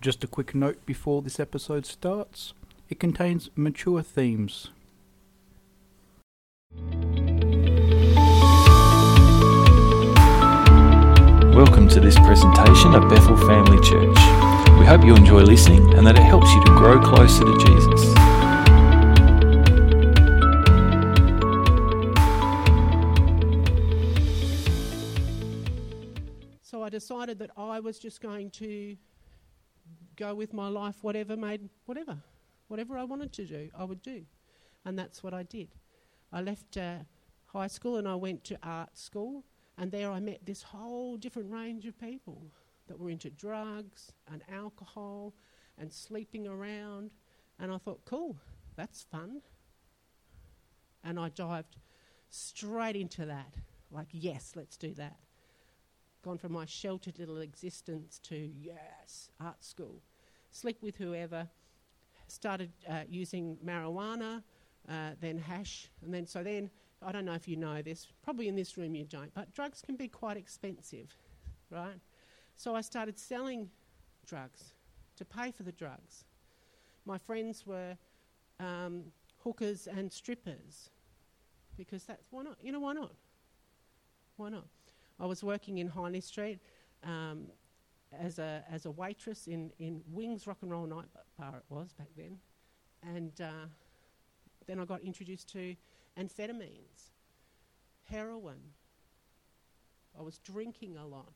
Just a quick note before this episode starts it contains mature themes. Welcome to this presentation of Bethel Family Church. We hope you enjoy listening and that it helps you to grow closer to Jesus. So I decided that I was just going to go with my life, whatever made, whatever, whatever I wanted to do, I would do. And that's what I did. I left uh, high school and I went to art school, and there I met this whole different range of people that were into drugs and alcohol and sleeping around. And I thought, cool, that's fun. And I dived straight into that. Like, yes, let's do that. Gone from my sheltered little existence to, yes, art school. Sleep with whoever. Started uh, using marijuana, uh, then hash, and then, so then, I don't know if you know this, probably in this room you don't, but drugs can be quite expensive, right? So I started selling drugs to pay for the drugs. My friends were um, hookers and strippers because that's why not? You know why not? Why not? I was working in Hindley Street um, as a as a waitress in in Wings Rock and Roll Night Bar. It was back then, and uh, then I got introduced to amphetamines, heroin. I was drinking a lot.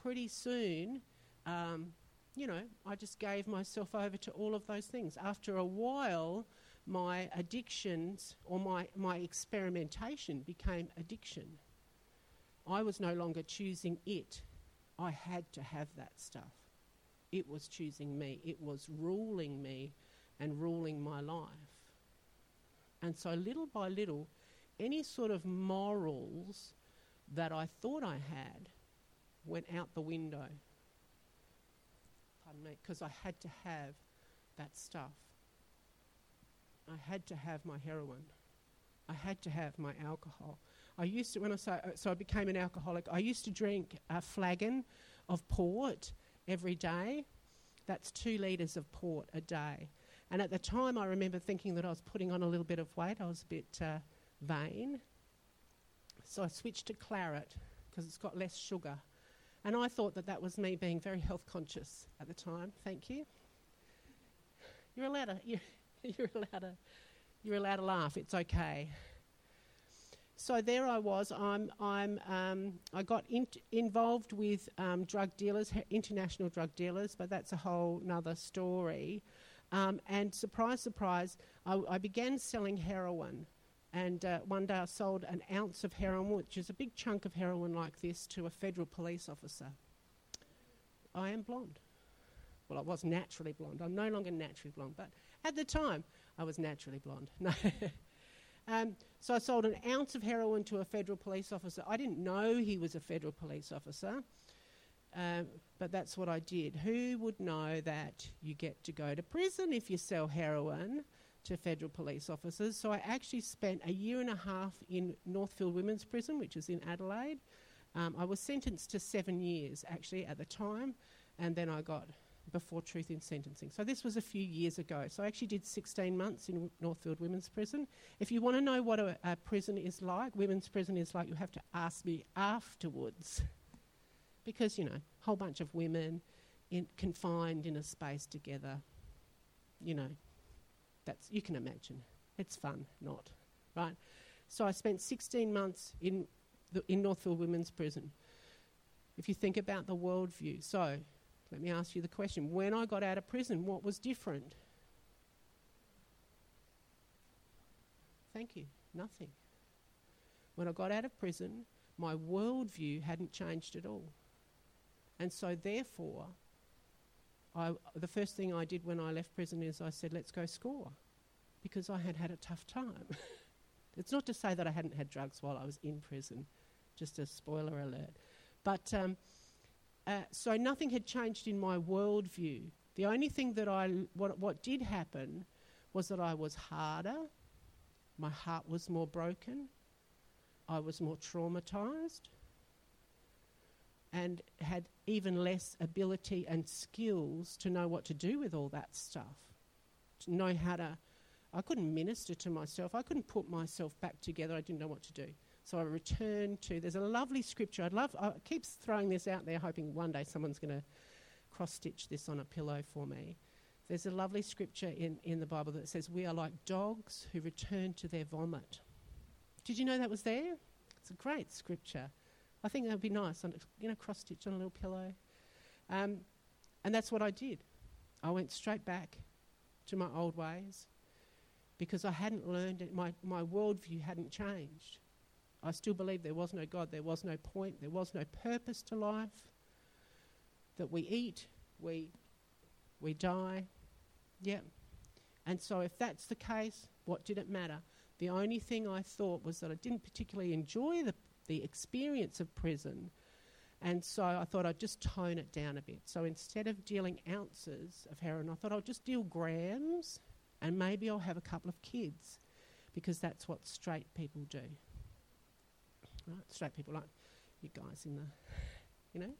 Pretty soon, um, you know, I just gave myself over to all of those things. After a while, my addictions or my, my experimentation became addiction. I was no longer choosing it. I had to have that stuff. It was choosing me, it was ruling me and ruling my life. And so, little by little, any sort of morals that I thought I had went out the window. Pardon me, because I had to have that stuff. I had to have my heroin. I had to have my alcohol. I used to, when I uh, so I became an alcoholic, I used to drink a flagon of port every day. That's two litres of port a day. And at the time, I remember thinking that I was putting on a little bit of weight. I was a bit uh, vain. So I switched to claret because it's got less sugar. And I thought that that was me being very health conscious at the time. Thank you. You're allowed to, you're, you're allowed to, you're allowed to laugh. It's okay. So there I was. I'm, I'm, um, I got in involved with um, drug dealers, international drug dealers, but that's a whole nother story. Um, and surprise, surprise, I, I, began selling heroin. And uh, one day I sold an ounce of heroin, which is a big chunk of heroin like this, to a federal police officer. I am blonde. Well, I was naturally blonde. I'm no longer naturally blonde, but at the time I was naturally blonde. No. Um, so I sold an ounce of heroin to a federal police officer. I didn't know he was a federal police officer, um, but that's what I did. Who would know that you get to go to prison if you sell heroin to federal police officers? So I actually spent a year and a half in Northfield Women's Prison, which is in Adelaide. Um, I was sentenced to seven years actually at the time, and then I got before truth in sentencing. So this was a few years ago. So I actually did 16 months in Northfield Women's Prison. If you want to know what a, a prison is like, women's prison is like, you have to ask me afterwards. Because, you know, a whole bunch of women in, confined in a space together, you know, that's, you can imagine. It's fun, not, right? So I spent 16 months in, the, in Northfield Women's Prison. If you think about the worldview, so let me ask you the question when I got out of prison, what was different? Thank you. Nothing. When I got out of prison, my worldview hadn't changed at all. And so, therefore, I, the first thing I did when I left prison is I said, let's go score, because I had had a tough time. it's not to say that I hadn't had drugs while I was in prison, just a spoiler alert. But um, uh, so nothing had changed in my worldview. The only thing that I, what, what did happen was that I was harder, my heart was more broken, I was more traumatized, and had even less ability and skills to know what to do with all that stuff. To know how to, I couldn't minister to myself. I couldn't put myself back together. I didn't know what to do. So I returned to, there's a lovely scripture. I'd love, I keep throwing this out there, hoping one day someone's going to cross stitch this on a pillow for me. There's a lovely scripture in, in the Bible that says, We are like dogs who return to their vomit. Did you know that was there? It's a great scripture. I think that would be nice, on, you know, cross stitch on a little pillow. Um, and that's what I did. I went straight back to my old ways because I hadn't learned it. My, my worldview hadn't changed. I still believe there was no God, there was no point, there was no purpose to life. That we eat, we, we die. Yeah. And so, if that's the case, what did it matter? The only thing I thought was that I didn't particularly enjoy the the experience of prison. And so I thought I'd just tone it down a bit. So instead of dealing ounces of heroin, I thought I'll just deal grams and maybe I'll have a couple of kids because that's what straight people do. Right? Straight people like you guys in the, you know,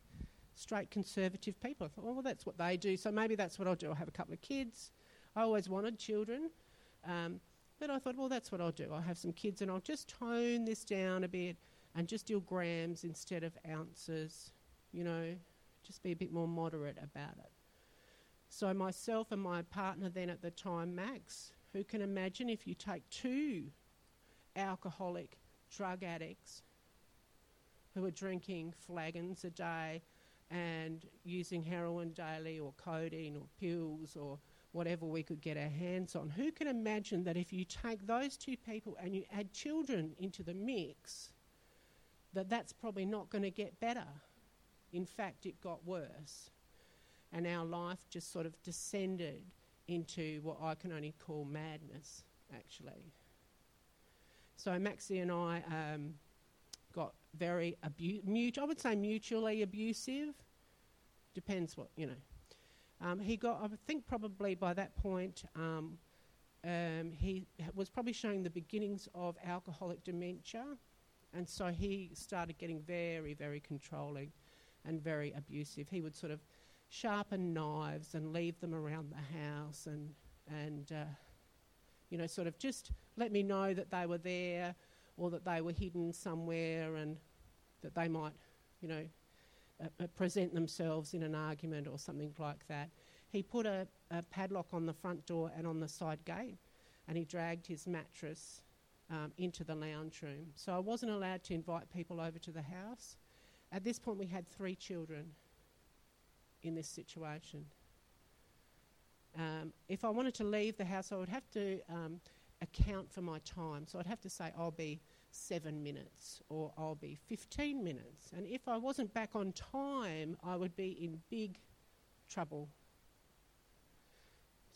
straight conservative people. I thought, well, that's what they do. So maybe that's what I'll do. I'll have a couple of kids. I always wanted children. Um, but I thought, well, that's what I'll do. I'll have some kids and I'll just tone this down a bit and just deal grams instead of ounces, you know, just be a bit more moderate about it. So, myself and my partner then at the time, Max, who can imagine if you take two alcoholic drug addicts who are drinking flagons a day and using heroin daily or codeine or pills or whatever we could get our hands on. Who can imagine that if you take those two people and you add children into the mix, that that's probably not going to get better. In fact, it got worse. And our life just sort of descended into what I can only call madness, actually. So Maxie and I um, very abu- mutual, I would say mutually abusive. Depends what, you know. Um, he got, I think probably by that point, um, um, he was probably showing the beginnings of alcoholic dementia. And so he started getting very, very controlling and very abusive. He would sort of sharpen knives and leave them around the house and, and uh, you know, sort of just let me know that they were there or that they were hidden somewhere and that they might, you know, uh, uh, present themselves in an argument or something like that. He put a, a padlock on the front door and on the side gate and he dragged his mattress um, into the lounge room. So I wasn't allowed to invite people over to the house. At this point, we had three children in this situation. Um, if I wanted to leave the house, I would have to um, account for my time. So I'd have to say, I'll be seven minutes or I'll be 15 minutes. And if I wasn't back on time, I would be in big trouble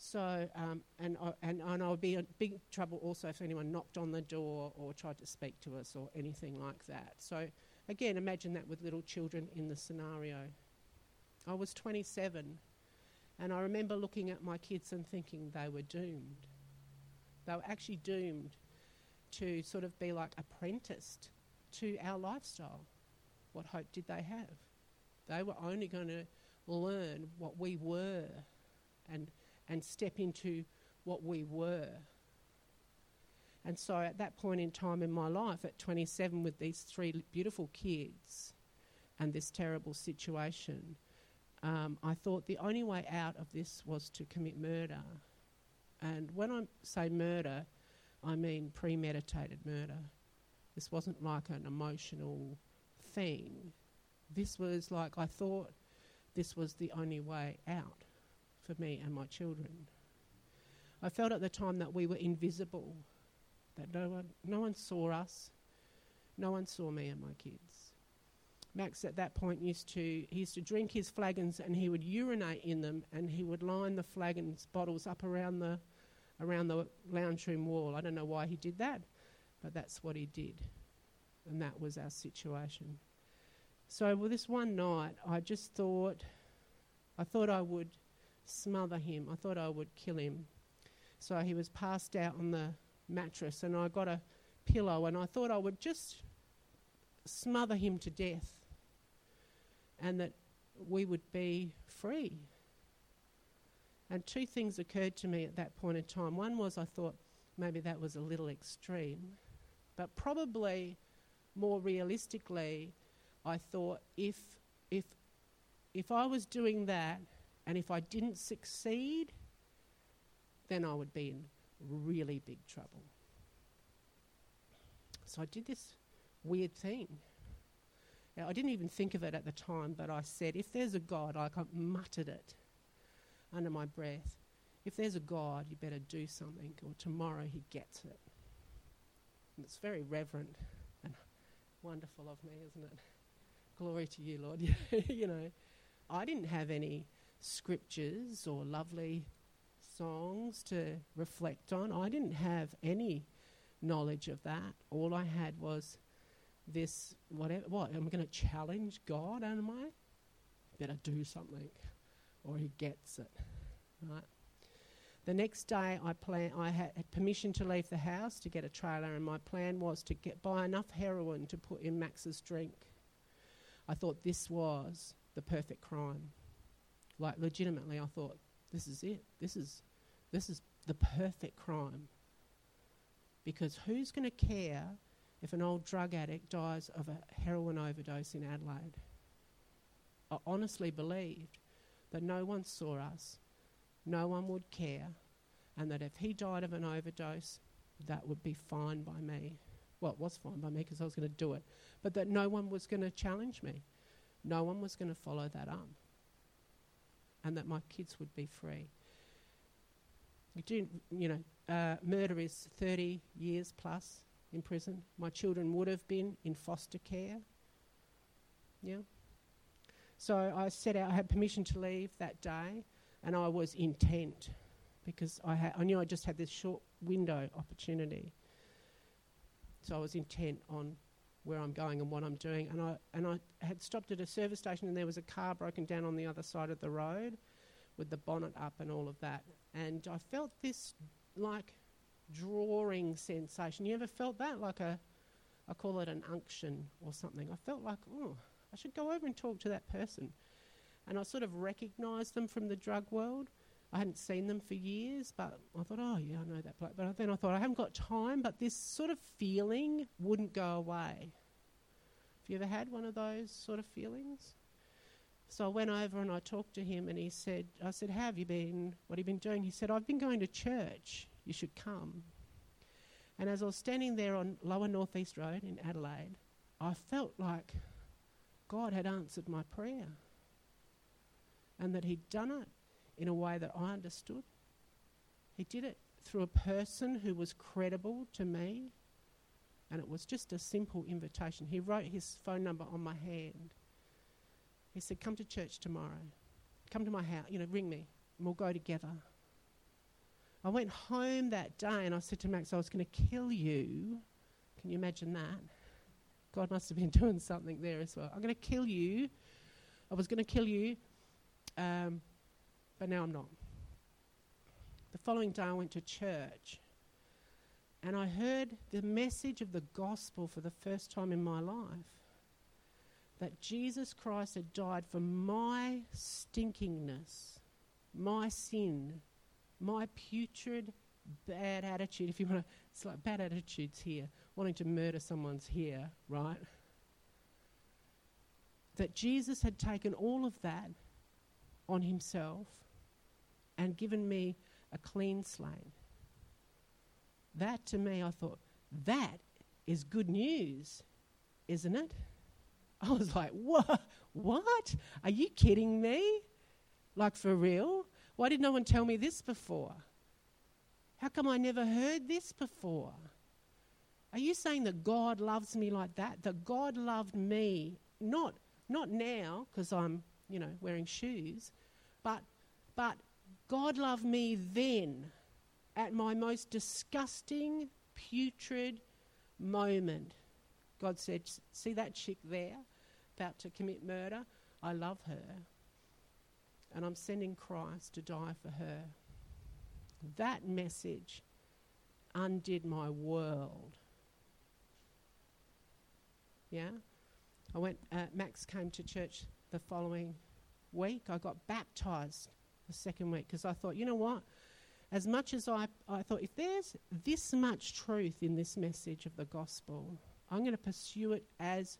so, um, and, and, and I would be in big trouble also if anyone knocked on the door or tried to speak to us or anything like that. So, again, imagine that with little children in the scenario. I was 27, and I remember looking at my kids and thinking they were doomed. They were actually doomed to sort of be like apprenticed to our lifestyle. What hope did they have? They were only going to learn what we were and and step into what we were. And so at that point in time in my life, at 27, with these three beautiful kids and this terrible situation, um, I thought the only way out of this was to commit murder. And when I say murder, I mean premeditated murder. This wasn't like an emotional thing. This was like I thought this was the only way out for me and my children. I felt at the time that we were invisible, that no one, no one saw us, no one saw me and my kids. Max at that point used to he used to drink his flagons and he would urinate in them and he would line the flagons bottles up around the around the lounge room wall. I don't know why he did that, but that's what he did. And that was our situation. So well, this one night I just thought I thought I would smother him. I thought I would kill him. So he was passed out on the mattress, and I got a pillow, and I thought I would just smother him to death. and that we would be free. And two things occurred to me at that point in time. One was I thought maybe that was a little extreme, but probably more realistically, I thought if if if I was doing that and if I didn't succeed, then I would be in really big trouble. So I did this weird thing. Now, I didn't even think of it at the time, but I said, if there's a God, like I muttered it under my breath, if there's a God, you better do something, or tomorrow he gets it. And it's very reverent and wonderful of me, isn't it? Glory to you, Lord. you know, I didn't have any scriptures or lovely songs to reflect on. I didn't have any knowledge of that. All I had was this whatever. What? Am I going to challenge God? Am I? Better do something, or He gets it, right? The next day, I plan. I had, permission to leave the house to get a trailer, and my plan was to get buy enough heroin to put in Max's drink. I thought this was the perfect crime. Like legitimately, I thought this is it. This is this is the perfect crime. Because who's going to care if an old drug addict dies of a heroin overdose in Adelaide? I honestly believed that no one saw us, no one would care, and that if he died of an overdose, that would be fine by me. Well, it was fine by me because I was going to do it, but that no one was going to challenge me. No one was going to follow that up. And that my kids would be free. You, do, you know, uh, murder is 30 years plus in prison. My children would have been in foster care. Yeah. So I set out, I had permission to leave that day, and I was intent because I, had, I knew I just had this short window opportunity. So I was intent on where I'm going and what I'm doing. And I, and I had stopped at a service station, and there was a car broken down on the other side of the road with the bonnet up and all of that. And I felt this like drawing sensation. You ever felt that? Like a, I call it an unction or something. I felt like, oh, I should go over and talk to that person. And I sort of recognised them from the drug world. I hadn't seen them for years, but I thought, oh, yeah, I know that bloke. But then I thought, I haven't got time, but this sort of feeling wouldn't go away. Have you ever had one of those sort of feelings? So I went over and I talked to him, and he said, I said, How have you been? What have you been doing? He said, I've been going to church. You should come. And as I was standing there on Lower Northeast Road in Adelaide, I felt like God had answered my prayer and that He'd done it in a way that I understood. He did it through a person who was credible to me, and it was just a simple invitation. He wrote his phone number on my hand. He said, Come to church tomorrow. Come to my house, you know, ring me, and we'll go together. I went home that day and I said to Max, I was going to kill you. Can you imagine that? God must have been doing something there as well. I'm going to kill you. I was going to kill you, um, but now I'm not. The following day, I went to church and I heard the message of the gospel for the first time in my life that Jesus Christ had died for my stinkingness, my sin, my putrid bad attitude. If you want to, it's like bad attitudes here, wanting to murder someone's here, right? That Jesus had taken all of that on himself and given me a clean slate. That to me, I thought, that is good news, isn't it? I was like, what? What? Are you kidding me? Like for real? Why did no one tell me this before? How come I never heard this before? Are you saying that God loves me like that? That God loved me, not, not now, because I'm, you know, wearing shoes, but, but God loved me then, at my most disgusting, putrid moment. God said, See that chick there about to commit murder? I love her. And I'm sending Christ to die for her. That message undid my world. Yeah? I went, uh, Max came to church the following week. I got baptized the second week because I thought, you know what? As much as I, I thought, if there's this much truth in this message of the gospel, I'm going to pursue it as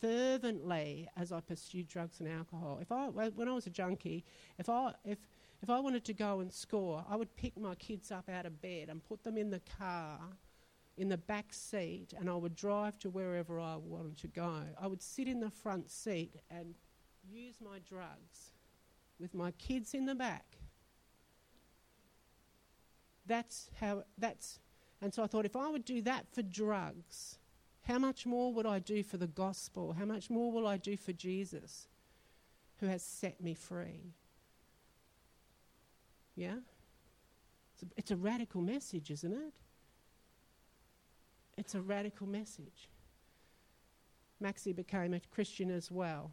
fervently as I pursued drugs and alcohol. If I, when I was a junkie, if I, if, if I wanted to go and score, I would pick my kids up out of bed and put them in the car, in the back seat, and I would drive to wherever I wanted to go. I would sit in the front seat and use my drugs with my kids in the back. That's how, that's, and so I thought if I would do that for drugs, how much more would I do for the gospel? How much more will I do for Jesus who has set me free? Yeah? It's a, it's a radical message, isn't it? It's a radical message. Maxie became a Christian as well.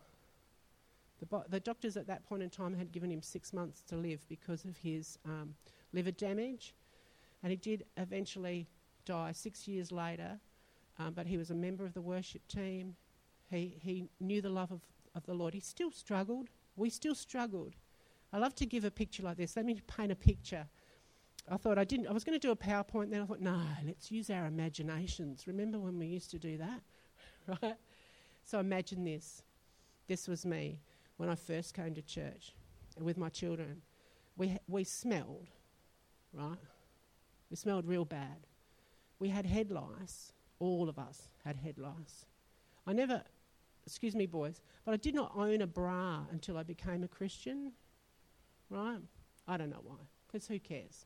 The, bo- the, doctors at that point in time had given him six months to live because of his um, liver damage, and he did eventually die six years later um, but he was a member of the worship team. He, he knew the love of, of the Lord. He still struggled. We still struggled. I love to give a picture like this. Let me paint a picture. I thought I didn't. I was going to do a PowerPoint. Then I thought, no, let's use our imaginations. Remember when we used to do that, right? So imagine this. This was me when I first came to church with my children. We we smelled, right? We smelled real bad. We had head lice. All of us had head lice. I never, excuse me, boys, but I did not own a bra until I became a Christian. Right? I don't know why, because who cares?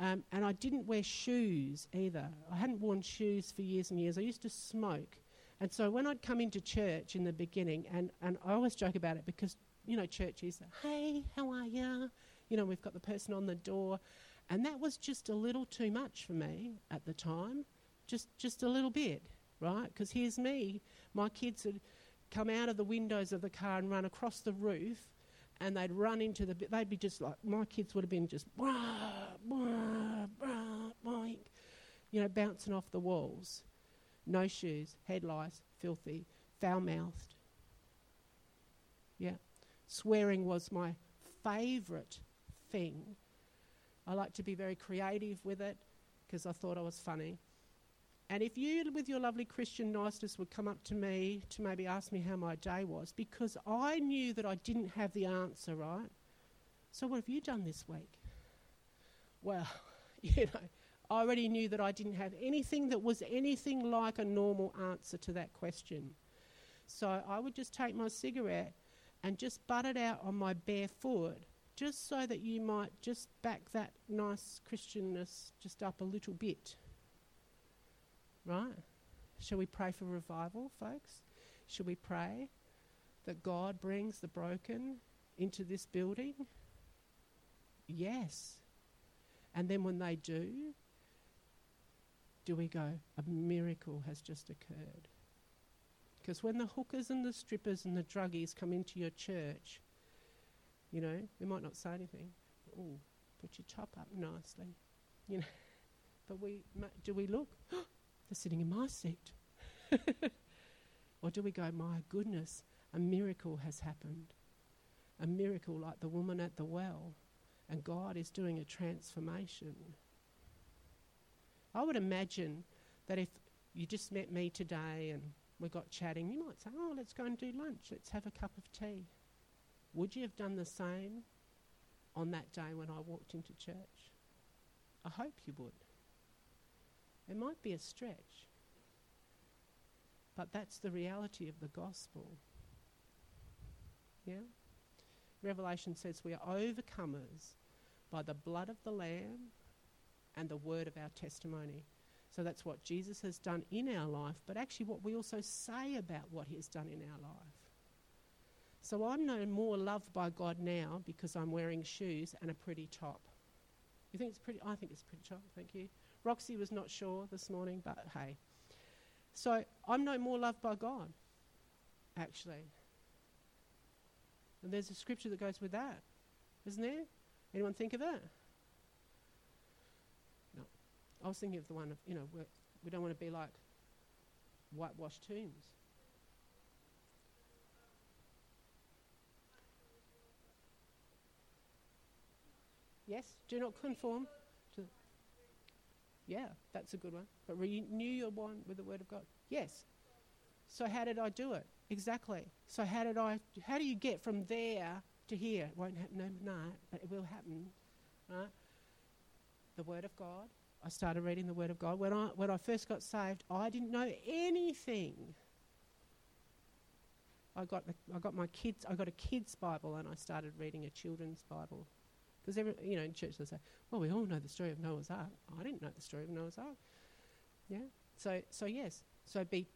Um, and I didn't wear shoes either. I hadn't worn shoes for years and years. I used to smoke. And so when I'd come into church in the beginning, and, and I always joke about it because, you know, church is, hey, how are you? You know, we've got the person on the door. And that was just a little too much for me at the time just just a little bit, right? Because here's me. My kids had come out of the windows of the car and run across the roof, and they'd run into the. They'd be just like my kids would have been just, blah, you know, bouncing off the walls. No shoes, head lice, filthy, foul mouthed. Yeah, swearing was my favourite thing. I like to be very creative with it because I thought I was funny. And if you, with your lovely Christian niceness, would come up to me to maybe ask me how my day was, because I knew that I didn't have the answer, right? So, what have you done this week? Well, you know, I already knew that I didn't have anything that was anything like a normal answer to that question. So, I would just take my cigarette and just butt it out on my bare foot, just so that you might just back that nice Christianness just up a little bit. Right? Shall we pray for revival, folks? Shall we pray that God brings the broken into this building? Yes. And then when they do, do we go, a miracle has just occurred? Because when the hookers and the strippers and the druggies come into your church, you know, we might not say anything. Oh, put your top up nicely, you know. But we do we look? They're sitting in my seat. or do we go, my goodness, a miracle has happened? A miracle like the woman at the well, and God is doing a transformation. I would imagine that if you just met me today and we got chatting, you might say, Oh, let's go and do lunch, let's have a cup of tea. Would you have done the same on that day when I walked into church? I hope you would. It might be a stretch, but that's the reality of the gospel. Yeah? Revelation says we are overcomers by the blood of the Lamb and the word of our testimony. So that's what Jesus has done in our life, but actually what we also say about what he has done in our life. So I'm no more loved by God now because I'm wearing shoes and a pretty top. You think it's pretty? I think it's pretty top, thank you. Roxy was not sure this morning, but hey. So I'm no more loved by God, actually. And there's a scripture that goes with that, isn't there? Anyone think of that? No. I was thinking of the one of, you know, we don't want to be like whitewashed tombs. Yes, do not conform to. Yeah, that's a good one. But renew your mind with the word of God. Yes. So how did I do it? Exactly. So how did I? How do you get from there to here? It won't happen overnight, but it will happen, right? The Word of God. I started reading the Word of God. When I when I first got saved, I didn't know anything. I got the, I got my kids I got a kids Bible and I started reading a children's Bible because you know in church they say, well, we all know the story of Noah's Ark. I didn't know the story of Noah's Ark. Yeah. So so yes. So be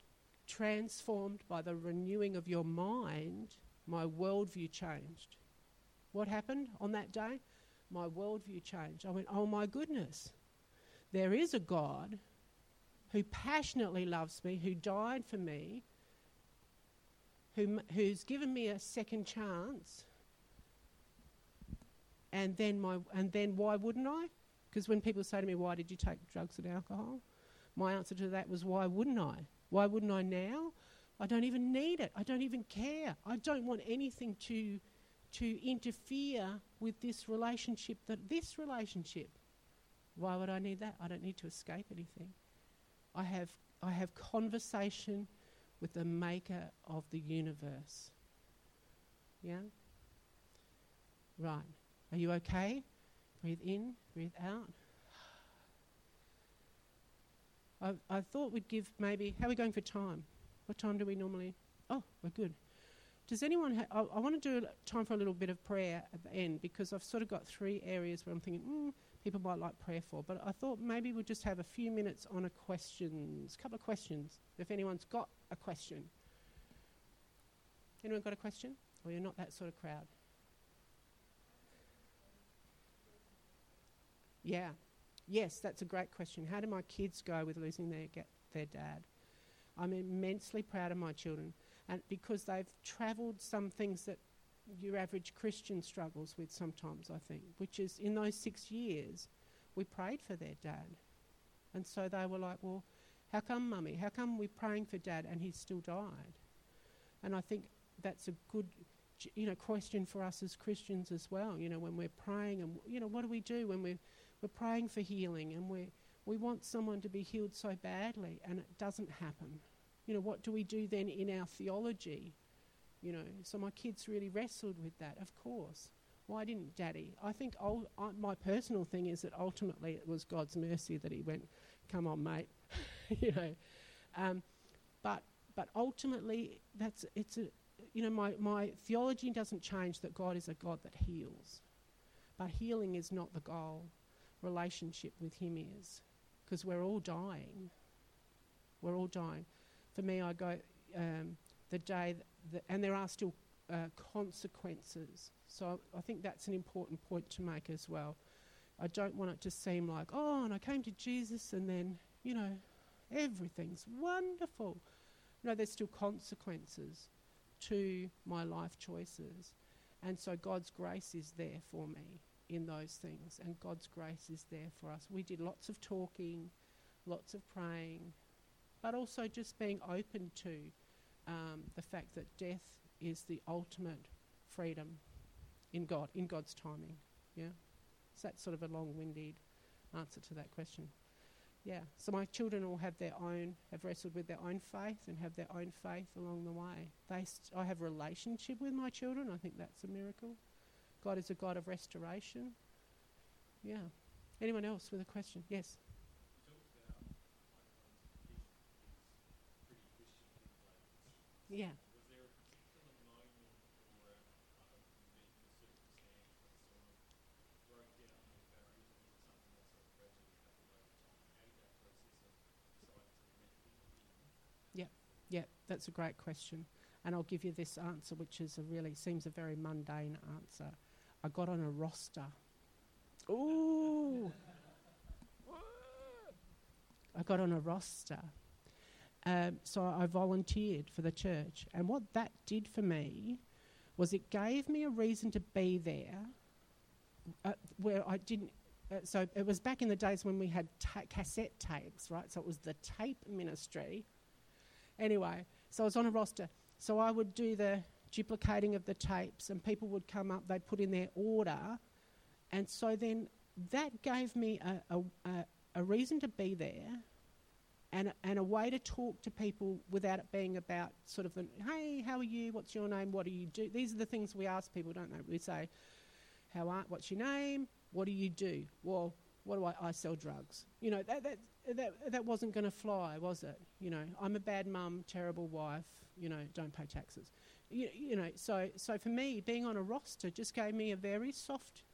transformed by the renewing of your mind. My worldview changed. What happened on that day? My worldview changed. I went, oh my goodness, there is a God who passionately loves me, who died for me, who, who's given me a second chance and then my and then why wouldn't I? Because when people say to me, "Why did you take drugs and alcohol?" My answer to that was, "Why wouldn't I? Why wouldn't I now? I don't even need it. I don't even care. I don't want anything to to interfere with this relationship. That this relationship. Why would I need that? I don't need to escape anything. I have I have conversation with the maker of the universe. Yeah? Right. Are you okay? Breathe in, breathe out. I, I thought we'd give maybe, how are we going for time? What time do we normally? Oh, we're good. Does anyone ha- I, I want to do time for a little bit of prayer at the end because I've sort of got three areas where I'm thinking, mm, people might like prayer for. But I thought maybe we'll just have a few minutes on a questions, couple of questions, if anyone's got a question. Anyone got a question? Or you're not that sort of crowd? Yeah. Yes, that's a great question. How do my kids go with losing their, their dad? I'm immensely proud of my children, and because they've travelled some things that your average Christian struggles with sometimes, I think, which is in those six years, we prayed for their dad. And so they were like, well, how come, mummy? How come we're praying for dad and he's still died? And I think that's a good, you know, question for us as Christians as well. You know, when we're praying and, you know, what do we do when we're we're praying for healing and we we want someone to be healed so badly and it doesn't happen. You know, what do we do then in our theology? You know, so my kids really wrestled with that, of course. Why didn't daddy? I think ul- my personal thing is that ultimately it was God's mercy that he went, come on, mate. you know, um, but, but ultimately that's, it's a, you know, my, my theology doesn't change that God is a God that heals. But healing is not the goal relationship with Him is. Because we're all dying. We're all dying. For me, I go um, the day, that, and there are still uh, consequences. So I think that's an important point to make as well. I don't want it to seem like, oh, and I came to Jesus and then, you know, everything's wonderful. No, there's still consequences to my life choices. And so God's grace is there for me in those things, and God's grace is there for us. We did lots of talking, lots of praying, but also just being open to um, the fact that death is the ultimate freedom in God, in God's timing. Yeah? So that's sort of a long winded answer to that question. Yeah, so my children all have their own, have wrestled with their own faith and have their own faith along the way. They st- I have a relationship with my children. I think that's a miracle. God is a God of restoration. Yeah. Anyone else with a question? Yes. Yeah. Yeah, yeah, that's a great question. And I'll give you this answer, which is a really seems a very mundane answer. I got on a roster. Ooh. I got on a roster. Um, so I volunteered for the church. And what that did for me was it gave me a reason to be there uh, where I didn't. Uh, so it was back in the days when we had ta- cassette tapes, right? So it was the tape ministry. Anyway, so I was on a roster. So I would do the duplicating of the tapes, and people would come up, they'd put in their order, And so then that gave me a, a, a, a reason to be there and, a- and a way to talk to people without it being about sort of the, hey, how are you? What's your name? What do you do? These are the things we ask people, don't they? We say, how are, what's your name? What do you do? Well, what do I, I sell drugs. You know, that, that, that, that wasn't going to fly, was it? You know, I'm a bad mum, terrible wife, you know, don't pay taxes. You, you know, so, so for me, being on a roster just gave me a very soft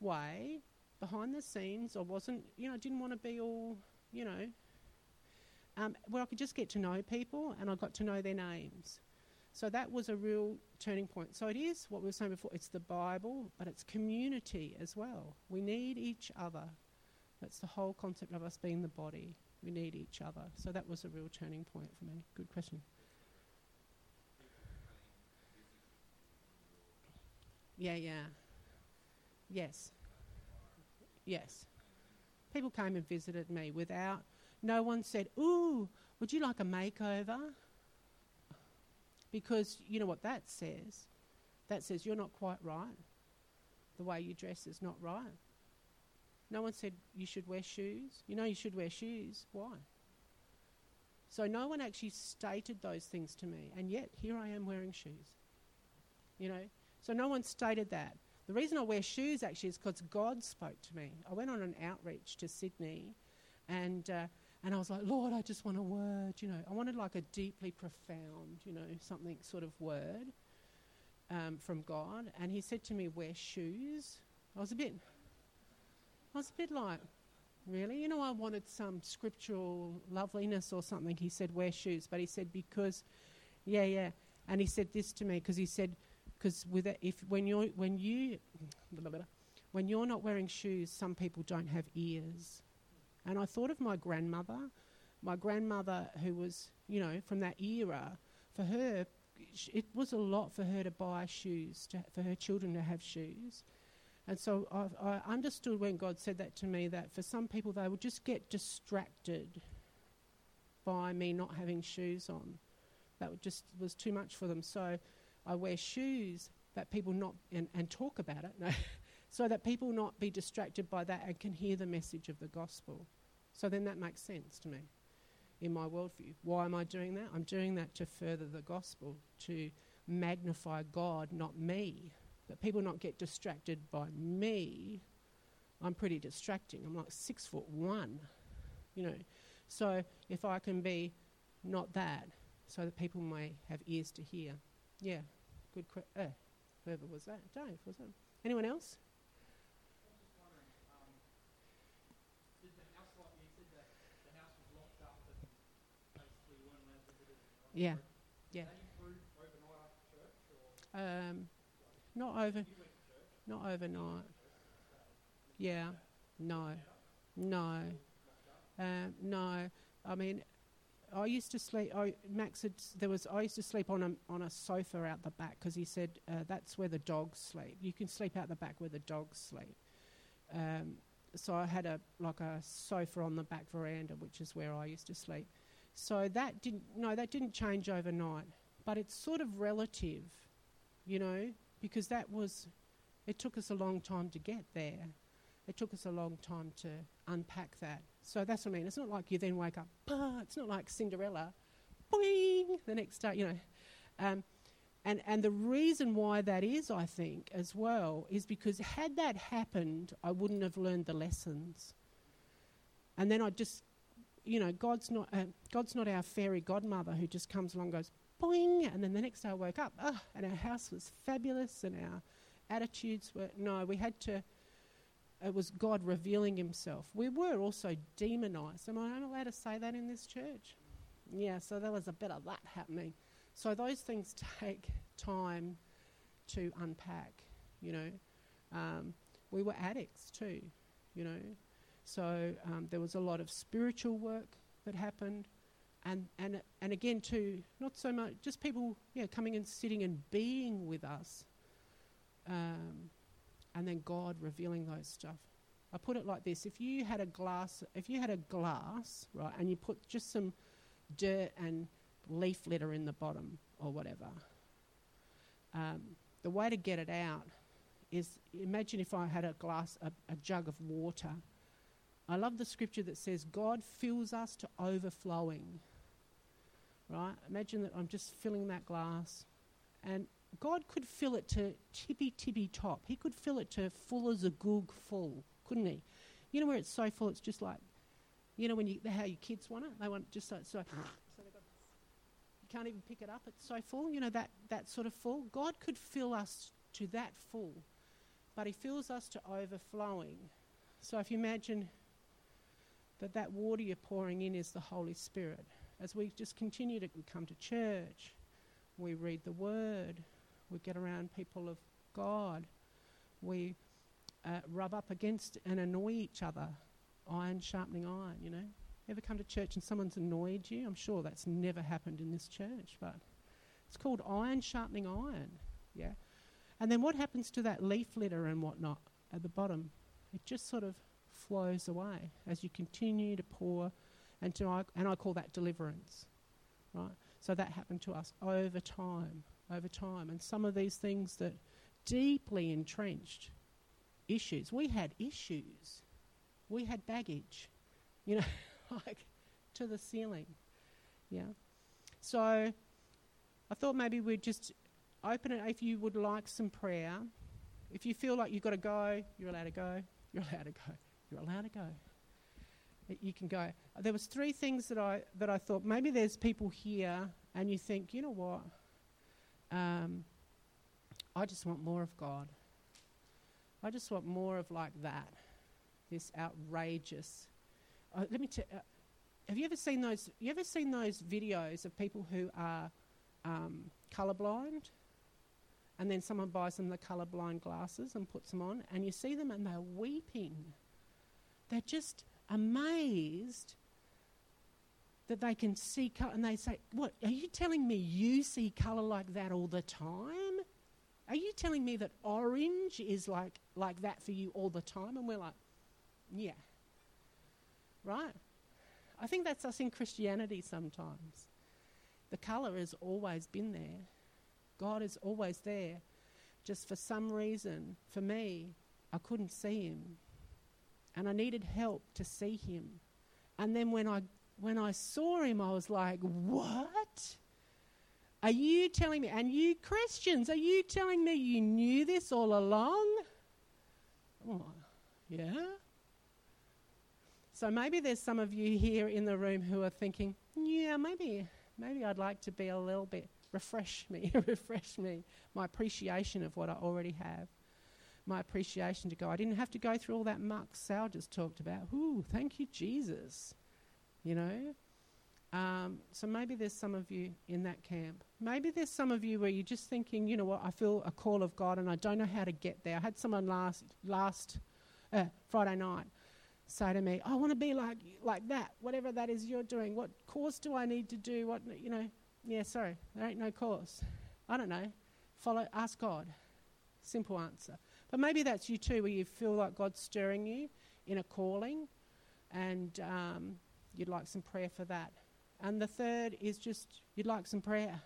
way behind the scenes. I wasn't, you know, I didn't want to be all, you know, um, where I could just get to know people and I got to know their names. So that was a real turning point. So it is what we were saying before it's the Bible, but it's community as well. We need each other. That's the whole concept of us being the body. We need each other. So that was a real turning point for me. Good question. Yeah, yeah. Yes. Yes. People came and visited me without, no one said, Ooh, would you like a makeover? Because you know what that says? That says you're not quite right. The way you dress is not right. No one said you should wear shoes. You know you should wear shoes. Why? So no one actually stated those things to me, and yet here I am wearing shoes. You know? So no one stated that. The reason I wear shoes actually is because God spoke to me. I went on an outreach to Sydney, and uh, and I was like, Lord, I just want a word. You know, I wanted like a deeply profound, you know, something sort of word um, from God. And He said to me, wear shoes. I was a bit, I was a bit like, really? You know, I wanted some scriptural loveliness or something. He said, wear shoes, but he said because, yeah, yeah. And he said this to me because he said because with it, if when you're when you when you're not wearing shoes, some people don't have ears. And I thought of my grandmother, my grandmother who was you know from that era. For her, it was a lot for her to buy shoes to, for her children to have shoes. And so I, I understood when God said that to me that for some people they would just get distracted by me not having shoes on. That just was too much for them. So I wear shoes that people not and, and talk about it, no, so that people not be distracted by that and can hear the message of the gospel. So then that makes sense to me in my worldview. Why am I doing that? I'm doing that to further the gospel, to magnify God, not me. That people not get distracted by me. I'm pretty distracting. I'm like six foot one, you know. So if I can be not that, so that people may have ears to hear. Yeah, good. Que- uh, whoever was that? Dave, was that? Anyone else? Yeah, yeah. Um, not over, not overnight. Yeah, no, no, um, no. I mean, I used to sleep. I, Max had there was. I used to sleep on a on a sofa out the back because he said uh, that's where the dogs sleep. You can sleep out the back where the dogs sleep. Um, so I had a like a sofa on the back veranda, which is where I used to sleep. So that didn't no, that didn't change overnight, but it's sort of relative, you know, because that was. It took us a long time to get there. It took us a long time to unpack that. So that's what I mean. It's not like you then wake up, bah, it's not like Cinderella, boing, the next day, you know. Um, and, and the reason why that is, I think, as well, is because had that happened, I wouldn't have learned the lessons. And then I just, you know, God's not, uh, God's not our fairy godmother who just comes along and goes, boing, and then the next day I woke up, ah, and our house was fabulous and our attitudes were, no, we had to, it was God revealing Himself. We were also demonized. Am I allowed to say that in this church? Yeah, so there was a bit of that happening. So those things take time to unpack, you know. Um, we were addicts too, you know. So um, there was a lot of spiritual work that happened. And, and, and again, too, not so much, just people yeah, coming and sitting and being with us. Um, and then God revealing those stuff. I put it like this: if you had a glass, if you had a glass, right, and you put just some dirt and leaf litter in the bottom or whatever, um, the way to get it out is imagine if I had a glass, a, a jug of water. I love the scripture that says God fills us to overflowing. Right? Imagine that I'm just filling that glass, and God could fill it to tippy tippy top. He could fill it to full as a goog full, couldn't he? You know where it's so full, it's just like, you know when you how your kids want it, they want it just so so. so you can't even pick it up. It's so full. You know that that sort of full. God could fill us to that full, but He fills us to overflowing. So if you imagine that that water you're pouring in is the Holy Spirit, as we just continue to come to church, we read the Word, we get around people of God, we uh, rub up against and annoy each other, iron sharpening iron, you know. Ever come to church and someone's annoyed you? I'm sure that's never happened in this church, but it's called iron sharpening iron, yeah. And then what happens to that leaf litter and whatnot at the bottom? It just sort of flows away as you continue to pour, and, to and I call that deliverance, right? So that happened to us over time, over time. And some of these things that deeply entrenched issues, we had issues, we had baggage, you know, like to the ceiling, yeah. So I thought maybe we'd just open it if you would like some prayer. If you feel like you've got to go, you're allowed to go. You're allowed to go. You're allowed to go. You can go. There was three things that I that I thought maybe there's people here and you think, you know what? Um, I just want more of God. I just want more of like that, this outrageous. Uh, let me tell. Uh, have you ever seen those? You ever seen those videos of people who are um, colorblind, and then someone buys them the colorblind glasses and puts them on, and you see them and they're weeping they're just amazed that they can see colour. And they say, What, are you telling me you see colour like that all the time? Are you telling me that orange is like, like that for you all the time? And we're like, Yeah. Right? I think that's us in Christianity sometimes. The colour has always been there, God is always there. Just for some reason, for me, I couldn't see Him and I needed help to see him. And then when I when I saw him, I was like, "What? Are you telling me? And you Christians, are you telling me you knew this all along?" Oh, yeah. So maybe there's some of you here in the room who are thinking, "Yeah, maybe maybe I'd like to be a little bit refresh me, refresh me, my appreciation of what I already have." My appreciation to God. I didn't have to go through all that muck Sal just talked about. Ooh, thank you, Jesus. You know? Um, so maybe there's some of you in that camp. Maybe there's some of you where you're just thinking, you know what, I feel a call of God and I don't know how to get there. I had someone last last uh, Friday night say to me, I want to be like like that, whatever that is you're doing. What course do I need to do? What you know? Yeah, sorry, there ain't no course. I don't know. Follow, ask God. Simple answer. But maybe that's you too, where you feel like God's stirring you in a calling and um, you'd like some prayer for that. And the third is just you'd like some prayer.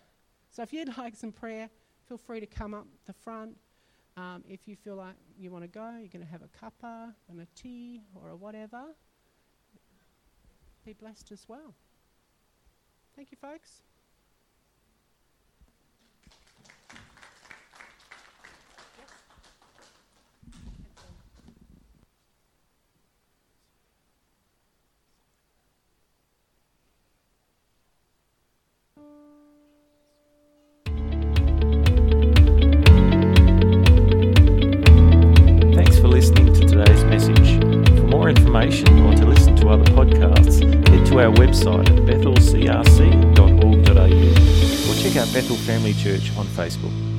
So if you'd like some prayer, feel free to come up the front. Um, if you feel like you want to go, you're going to have a cuppa and a tea or a whatever. Be blessed as well. Thank you, folks. Family Church on Facebook.